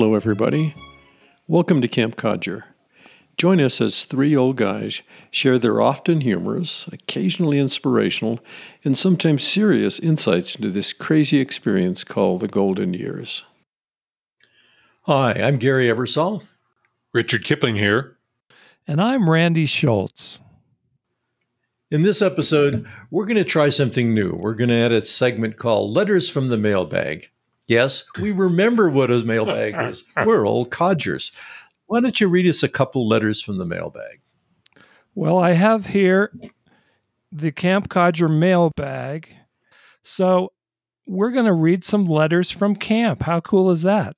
Hello, everybody. Welcome to Camp Codger. Join us as three old guys share their often humorous, occasionally inspirational, and sometimes serious insights into this crazy experience called the Golden Years. Hi, I'm Gary Ebersol. Richard Kipling here. And I'm Randy Schultz. In this episode, we're going to try something new. We're going to add a segment called Letters from the Mailbag. Yes, we remember what a mailbag is. We're old codgers. Why don't you read us a couple letters from the mailbag? Well, I have here the Camp Codger mailbag. So we're going to read some letters from camp. How cool is that?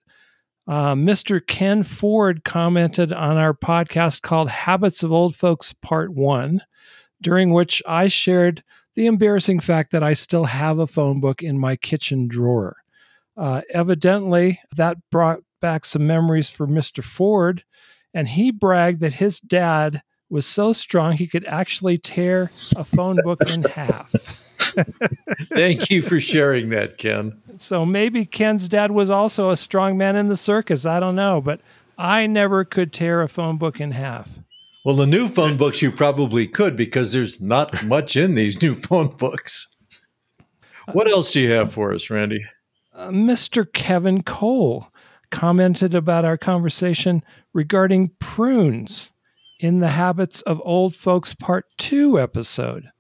Uh, Mr. Ken Ford commented on our podcast called Habits of Old Folks Part 1 during which I shared the embarrassing fact that I still have a phone book in my kitchen drawer. Uh, evidently, that brought back some memories for Mr. Ford, and he bragged that his dad was so strong he could actually tear a phone book in half. Thank you for sharing that, Ken. So maybe Ken's dad was also a strong man in the circus. I don't know, but I never could tear a phone book in half. Well, the new phone books you probably could because there's not much in these new phone books. What else do you have for us, Randy? Uh, Mr. Kevin Cole commented about our conversation regarding prunes in the Habits of Old Folks Part 2 episode.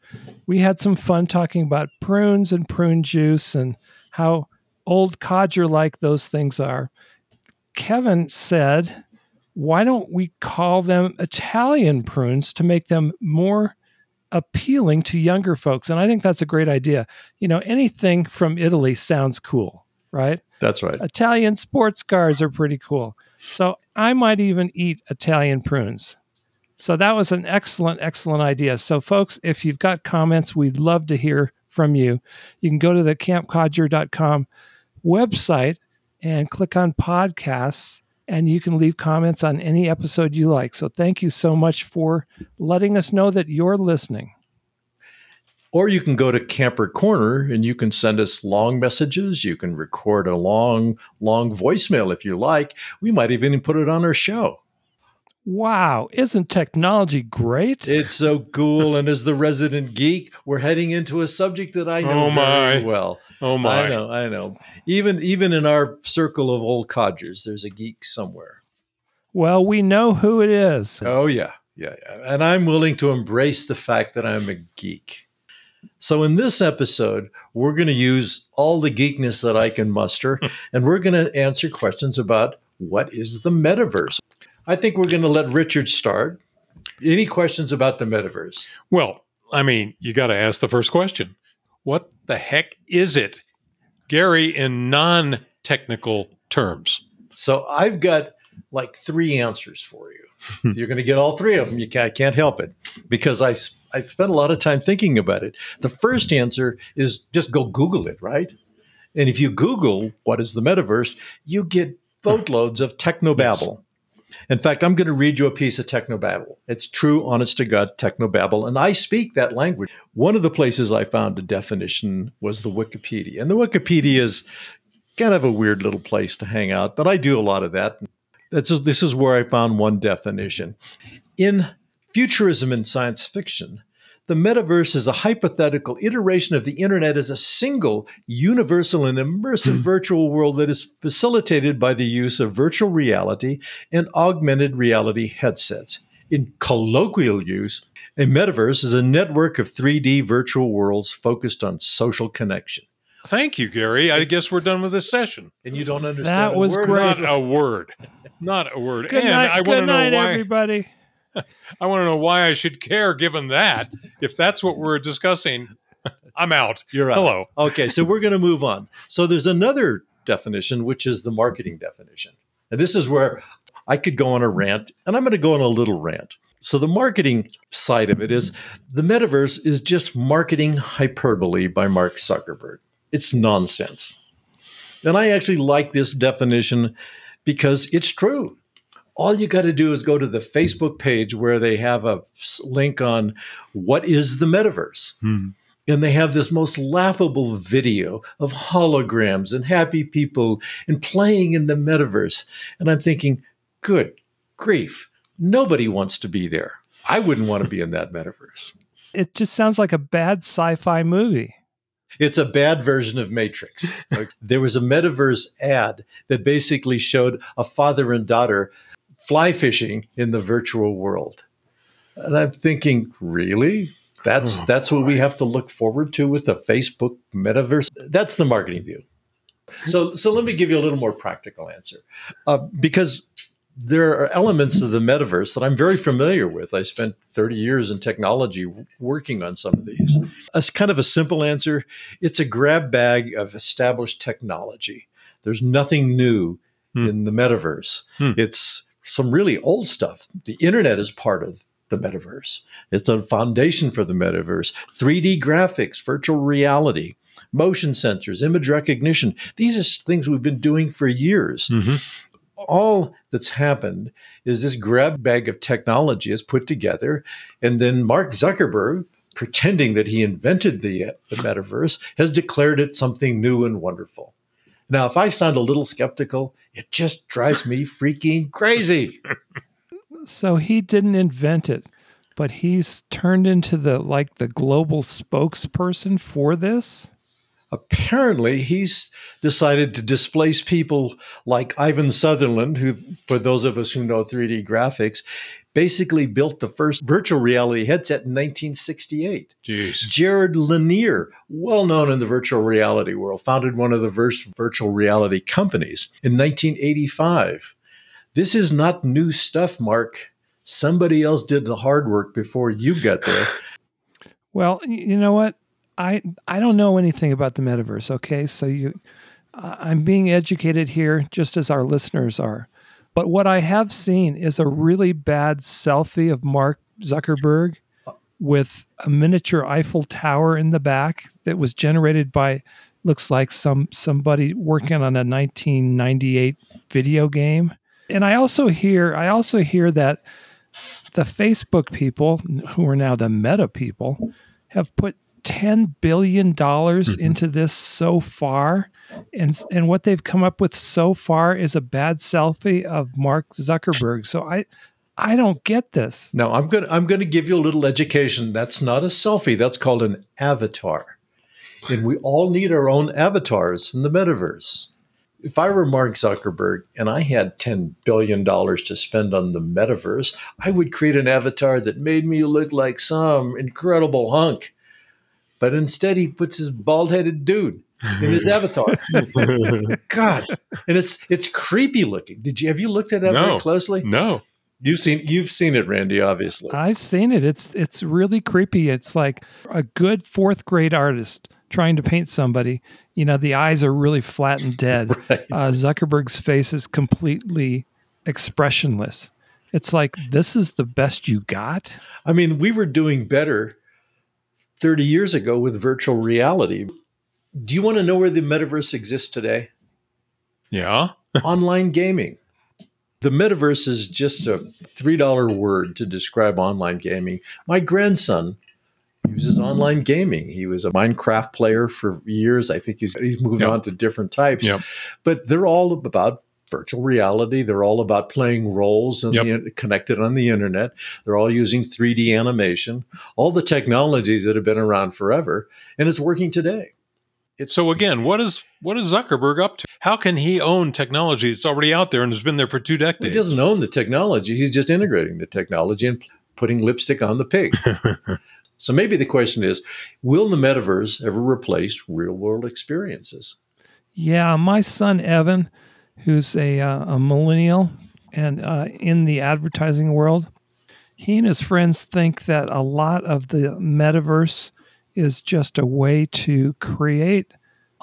We had some fun talking about prunes and prune juice and how old codger like those things are. Kevin said why don't we call them Italian prunes to make them more appealing to younger folks? And I think that's a great idea. You know, anything from Italy sounds cool, right? That's right. Italian sports cars are pretty cool. So I might even eat Italian prunes. So that was an excellent, excellent idea. So, folks, if you've got comments, we'd love to hear from you. You can go to the campcodger.com website and click on podcasts and you can leave comments on any episode you like. So thank you so much for letting us know that you're listening. Or you can go to Camper Corner and you can send us long messages. You can record a long, long voicemail if you like. We might even put it on our show. Wow, isn't technology great? It's so cool. and as the resident geek, we're heading into a subject that I know oh very well. Oh my! I know, I know. Even even in our circle of old codgers, there's a geek somewhere. Well, we know who it is. Oh yeah, yeah, yeah. And I'm willing to embrace the fact that I'm a geek. So in this episode, we're going to use all the geekness that I can muster, and we're going to answer questions about what is the metaverse. I think we're going to let Richard start. Any questions about the metaverse? Well, I mean, you got to ask the first question. What the heck is it? Gary, in non technical terms. So I've got like three answers for you. so you're going to get all three of them. You can't, I can't help it because I, I spent a lot of time thinking about it. The first answer is just go Google it, right? And if you Google what is the metaverse, you get boatloads of technobabble. Yes. In fact, I'm going to read you a piece of technobabble. It's true, honest to God technobabble, and I speak that language. One of the places I found a definition was the Wikipedia, and the Wikipedia is kind of a weird little place to hang out, but I do a lot of that. That's just, this is where I found one definition. In futurism and science fiction, the metaverse is a hypothetical iteration of the internet as a single, universal, and immersive hmm. virtual world that is facilitated by the use of virtual reality and augmented reality headsets. In colloquial use, a metaverse is a network of 3D virtual worlds focused on social connection. Thank you, Gary. I guess we're done with this session. And you don't understand. That was great. Not a word. Not a word. Good and night, I want to know why. everybody. I want to know why I should care given that. If that's what we're discussing, I'm out. You're out. Hello. Okay, so we're going to move on. So there's another definition, which is the marketing definition. And this is where I could go on a rant, and I'm going to go on a little rant. So the marketing side of it is the metaverse is just marketing hyperbole by Mark Zuckerberg. It's nonsense. And I actually like this definition because it's true all you got to do is go to the Facebook page where they have a link on what is the metaverse. Hmm. and they have this most laughable video of holograms and happy people and playing in the metaverse. And I'm thinking, good grief, nobody wants to be there. I wouldn't want to be in that metaverse. It just sounds like a bad sci fi movie. It's a bad version of Matrix. there was a metaverse ad that basically showed a father and daughter fly fishing in the virtual world. And I'm thinking, really? That's oh, that's what we have to look forward to with the Facebook metaverse. That's the marketing view. So so let me give you a little more practical answer, uh, because there are elements of the metaverse that I'm very familiar with. I spent 30 years in technology working on some of these. As kind of a simple answer, it's a grab bag of established technology. There's nothing new hmm. in the metaverse. Hmm. It's some really old stuff. The internet is part of the metaverse. It's a foundation for the metaverse. 3D graphics, virtual reality, motion sensors, image recognition. These are things we've been doing for years. Mm-hmm. All that's happened is this grab bag of technology is put together, and then Mark Zuckerberg, pretending that he invented the, the metaverse, has declared it something new and wonderful. Now, if I sound a little skeptical, it just drives me freaking crazy. so he didn't invent it, but he's turned into the like the global spokesperson for this. Apparently, he's decided to displace people like Ivan Sutherland, who, for those of us who know 3D graphics, basically built the first virtual reality headset in 1968. Jeez. Jaron Lanier, well known in the virtual reality world, founded one of the first virtual reality companies in 1985. This is not new stuff, Mark. Somebody else did the hard work before you got there. well, you know what? I I don't know anything about the metaverse. Okay, so you, I'm being educated here, just as our listeners are. But what I have seen is a really bad selfie of Mark Zuckerberg with a miniature Eiffel Tower in the back that was generated by looks like some somebody working on a 1998 video game and I also hear I also hear that the Facebook people who are now the Meta people have put 10 billion dollars mm-hmm. into this so far and and what they've come up with so far is a bad selfie of Mark Zuckerberg. So I I don't get this. No, I'm going to I'm going to give you a little education. That's not a selfie. That's called an avatar. And we all need our own avatars in the metaverse if I were Mark Zuckerberg and I had $10 billion to spend on the metaverse, I would create an avatar that made me look like some incredible hunk. But instead, he puts his bald headed dude in his avatar. God. And it's it's creepy looking. Did you have you looked at that no, very closely? No. You've seen you've seen it, Randy, obviously. I've seen it. It's it's really creepy. It's like a good fourth grade artist trying to paint somebody you know the eyes are really flat and dead right. uh, zuckerberg's face is completely expressionless it's like this is the best you got i mean we were doing better 30 years ago with virtual reality do you want to know where the metaverse exists today yeah online gaming the metaverse is just a $3 word to describe online gaming my grandson uses online gaming. He was a Minecraft player for years. I think he's he's moved yep. on to different types. Yep. But they're all about virtual reality. They're all about playing roles and yep. connected on the internet. They're all using 3D animation, all the technologies that have been around forever, and it's working today. It's, so again, what is what is Zuckerberg up to? How can he own technology that's already out there and has been there for two decades? He doesn't own the technology. He's just integrating the technology and putting lipstick on the pig. So maybe the question is will the metaverse ever replace real world experiences? Yeah, my son Evan, who's a, uh, a millennial and uh, in the advertising world, he and his friends think that a lot of the metaverse is just a way to create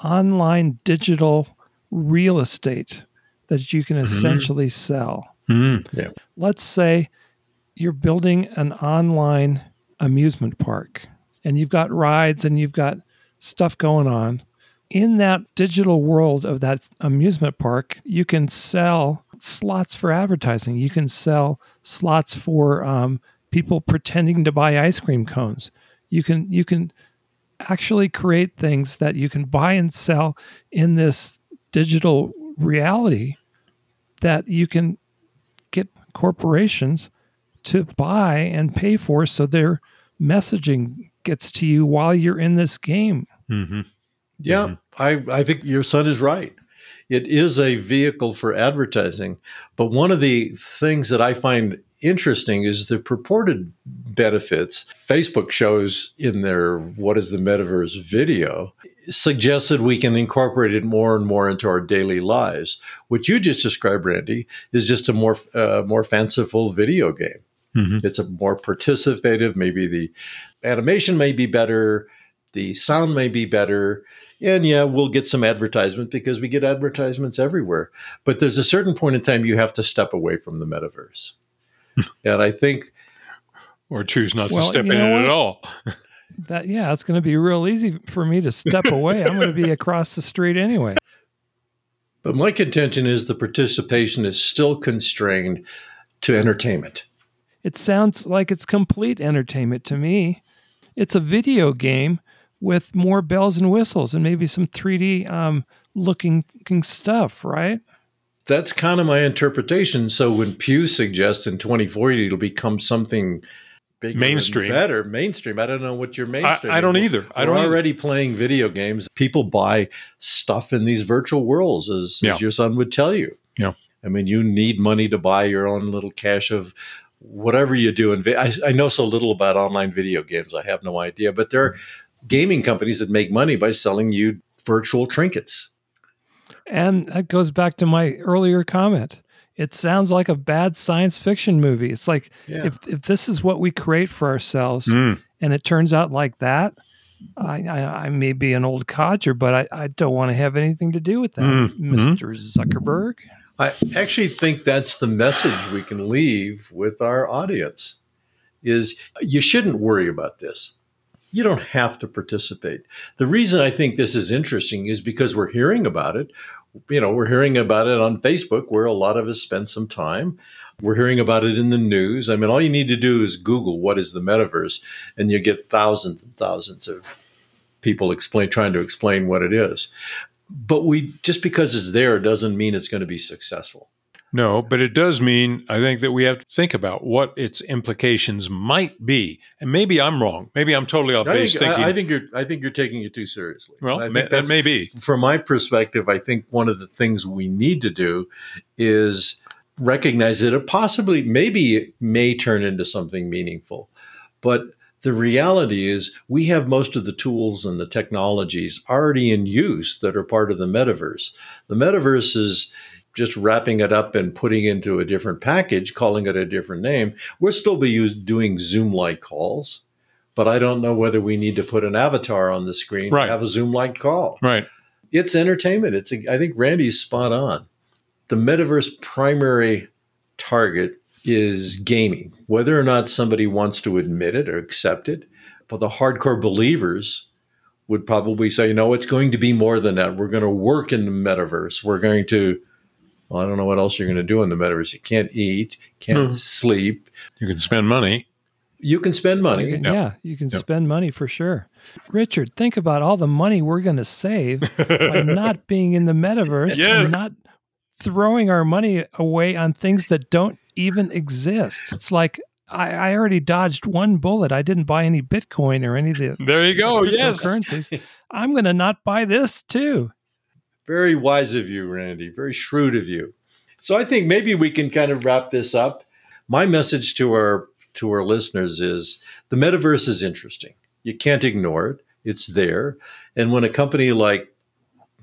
online digital real estate that you can mm-hmm. essentially sell. Mm-hmm. Yeah. Let's say you're building an online amusement park and you've got rides and you've got stuff going on. In that digital world of that amusement park, you can sell slots for advertising. You can sell slots for um, people pretending to buy ice cream cones. You can you can actually create things that you can buy and sell in this digital reality that you can get corporations to buy and pay for so their messaging gets to you while you're in this game. Mm-hmm. Yeah, I, I think your son is right. It is a vehicle for advertising. But one of the things that I find interesting is the purported benefits Facebook shows in their What is the Metaverse video suggested we can incorporate it more and more into our daily lives. What you just described, Randy, is just a more uh, more fanciful video game. Mm-hmm. It's a more participative. Maybe the animation may be better, the sound may be better, and yeah, we'll get some advertisement because we get advertisements everywhere. But there's a certain point in time you have to step away from the metaverse, and I think Or choose not Well, to step you in it at all. That yeah, it's going to be real easy for me to step away. I'm going to be across the street anyway. But my contention is the participation is still constrained to entertainment. It sounds like it's complete entertainment to me. It's a video game with more bells and whistles and maybe some 3D um, looking, looking stuff, right? That's kind of my interpretation. So when Pew suggests in 2040 it'll become something Mainstream. better, mainstream. I don't know what your mainstream. I don't is. either. I We're don't either. already playing video games. People buy stuff in these virtual worlds, as, Yeah. as your son would tell you. Yeah. I mean, you need money to buy your own little cache of whatever you do. And I, I know so little about online video games. I have no idea. But there are gaming companies that make money by selling you virtual trinkets. And that goes back to my earlier comment. It sounds like a bad science fiction movie. It's like Yeah. if if this is what we create for ourselves Mm. and it turns out like that, I, I, I may be an old codger, but I, I don't want to have anything to do with that, Mm, Mr. Zuckerberg. I actually think that's the message we can leave with our audience is you shouldn't worry about this. You don't have to participate. The reason I think this is interesting is because we're hearing about it. You know, we're hearing about it on Facebook where a lot of us spend some time. We're hearing about it in the news. I mean, all you need to do is Google what is the metaverse and you get thousands and thousands of people explain trying to explain what it is. But we just because it's there doesn't mean it's going to be successful. No, but it does mean I think that we have to think about what its implications might be. And maybe I'm wrong. Maybe I'm totally off I base think, thinking. I, I think you're. I think you're taking it too seriously. well, I ma- think that may be. from my perspective. I think one of the things we need to do is recognize that it possibly, maybe, it may turn into something meaningful, but the reality is we have most of the tools and the technologies already in use that are part of the metaverse. The metaverse is just wrapping it up and putting into a different package, calling it a different name. We'll still be used doing Zoom-like calls, but I don't know whether we need to put an avatar on the screen Right. to have a Zoom-like call. Right. It's entertainment. It's I think Randy's spot on. The metaverse primary target is gaming, whether or not somebody wants to admit it or accept it. But the hardcore believers would probably say, no, it's going to be more than that. We're going to work in the metaverse. We're going to, well, I don't know what else you're going to do in the metaverse. You can't eat, can't Hmm. sleep. You can spend money. You can spend You money. can- Yep. Yeah, you can Yep. spend money for sure. Richard, think about all the money we're going to save by not being in the metaverse Yes. and not throwing our money away on things that don't even exist. It's like I, I already dodged one bullet. I didn't buy any Bitcoin or any of the There you go. Yes. cryptocurrencies. I'm going to not buy this too. Very wise of you, Randy. Very shrewd of you. So I think maybe we can kind of wrap this up. My message to our to our listeners is the metaverse is interesting. You can't ignore it. It's there. And when a company like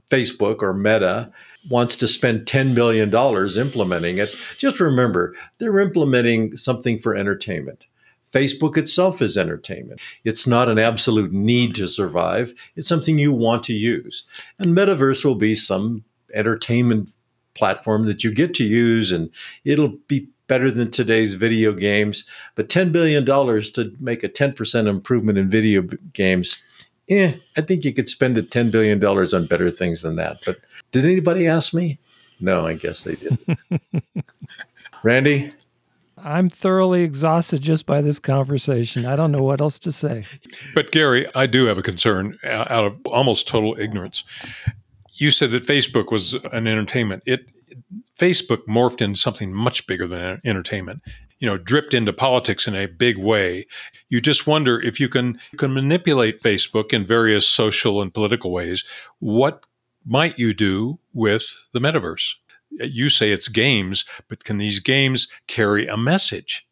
Facebook or Meta wants to spend $10 billion implementing it, just remember they're implementing something for entertainment. Facebook itself is entertainment. It's not an absolute need to survive, it's something you want to use. And Metaverse will be some entertainment platform that you get to use, and it'll be better than today's video games. But $10 billion to make a 10% improvement in video games, eh, I think you could spend the $10 billion on better things than that. But did anybody ask me? No, I guess they didn't. Randy, I'm thoroughly exhausted just by this conversation. I don't know what else to say. But Gary, I do have a concern uh, out of almost total ignorance. You said that Facebook was an entertainment. It Facebook morphed into something much bigger than entertainment. You know, dripped into politics in a big way. You just wonder if you can you can manipulate Facebook in various social and political ways. What might you do with the metaverse? You say it's games, but can these games carry a message?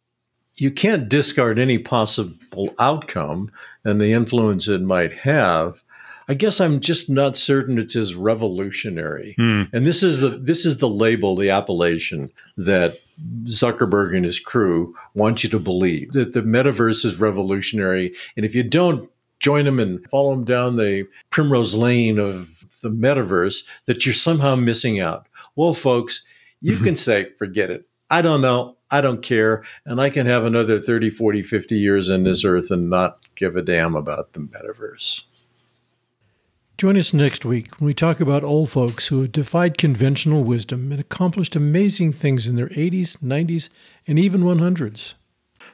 You can't discard any possible outcome and the influence it might have. I guess I'm just not certain it's as revolutionary. Hmm. And this is the this is the label, the appellation that Zuckerberg and his crew want you to believe that the metaverse is revolutionary. And if you don't join them and follow them down the primrose lane of the metaverse, that you're somehow missing out. Well, folks, you can say, forget it. I don't know. I don't care. And I can have another 30, 40, 50 years in this earth and not give a damn about the metaverse. Join us next week when we talk about old folks who have defied conventional wisdom and accomplished amazing things in their 80s, 90s, and even 100s.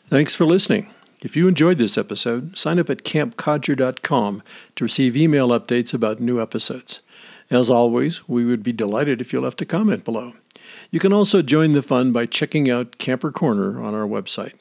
Thanks for listening. If you enjoyed this episode, sign up at campcodger.com to receive email updates about new episodes. As always, we would be delighted if you left a comment below. You can also join the fun by checking out Camper Corner on our website.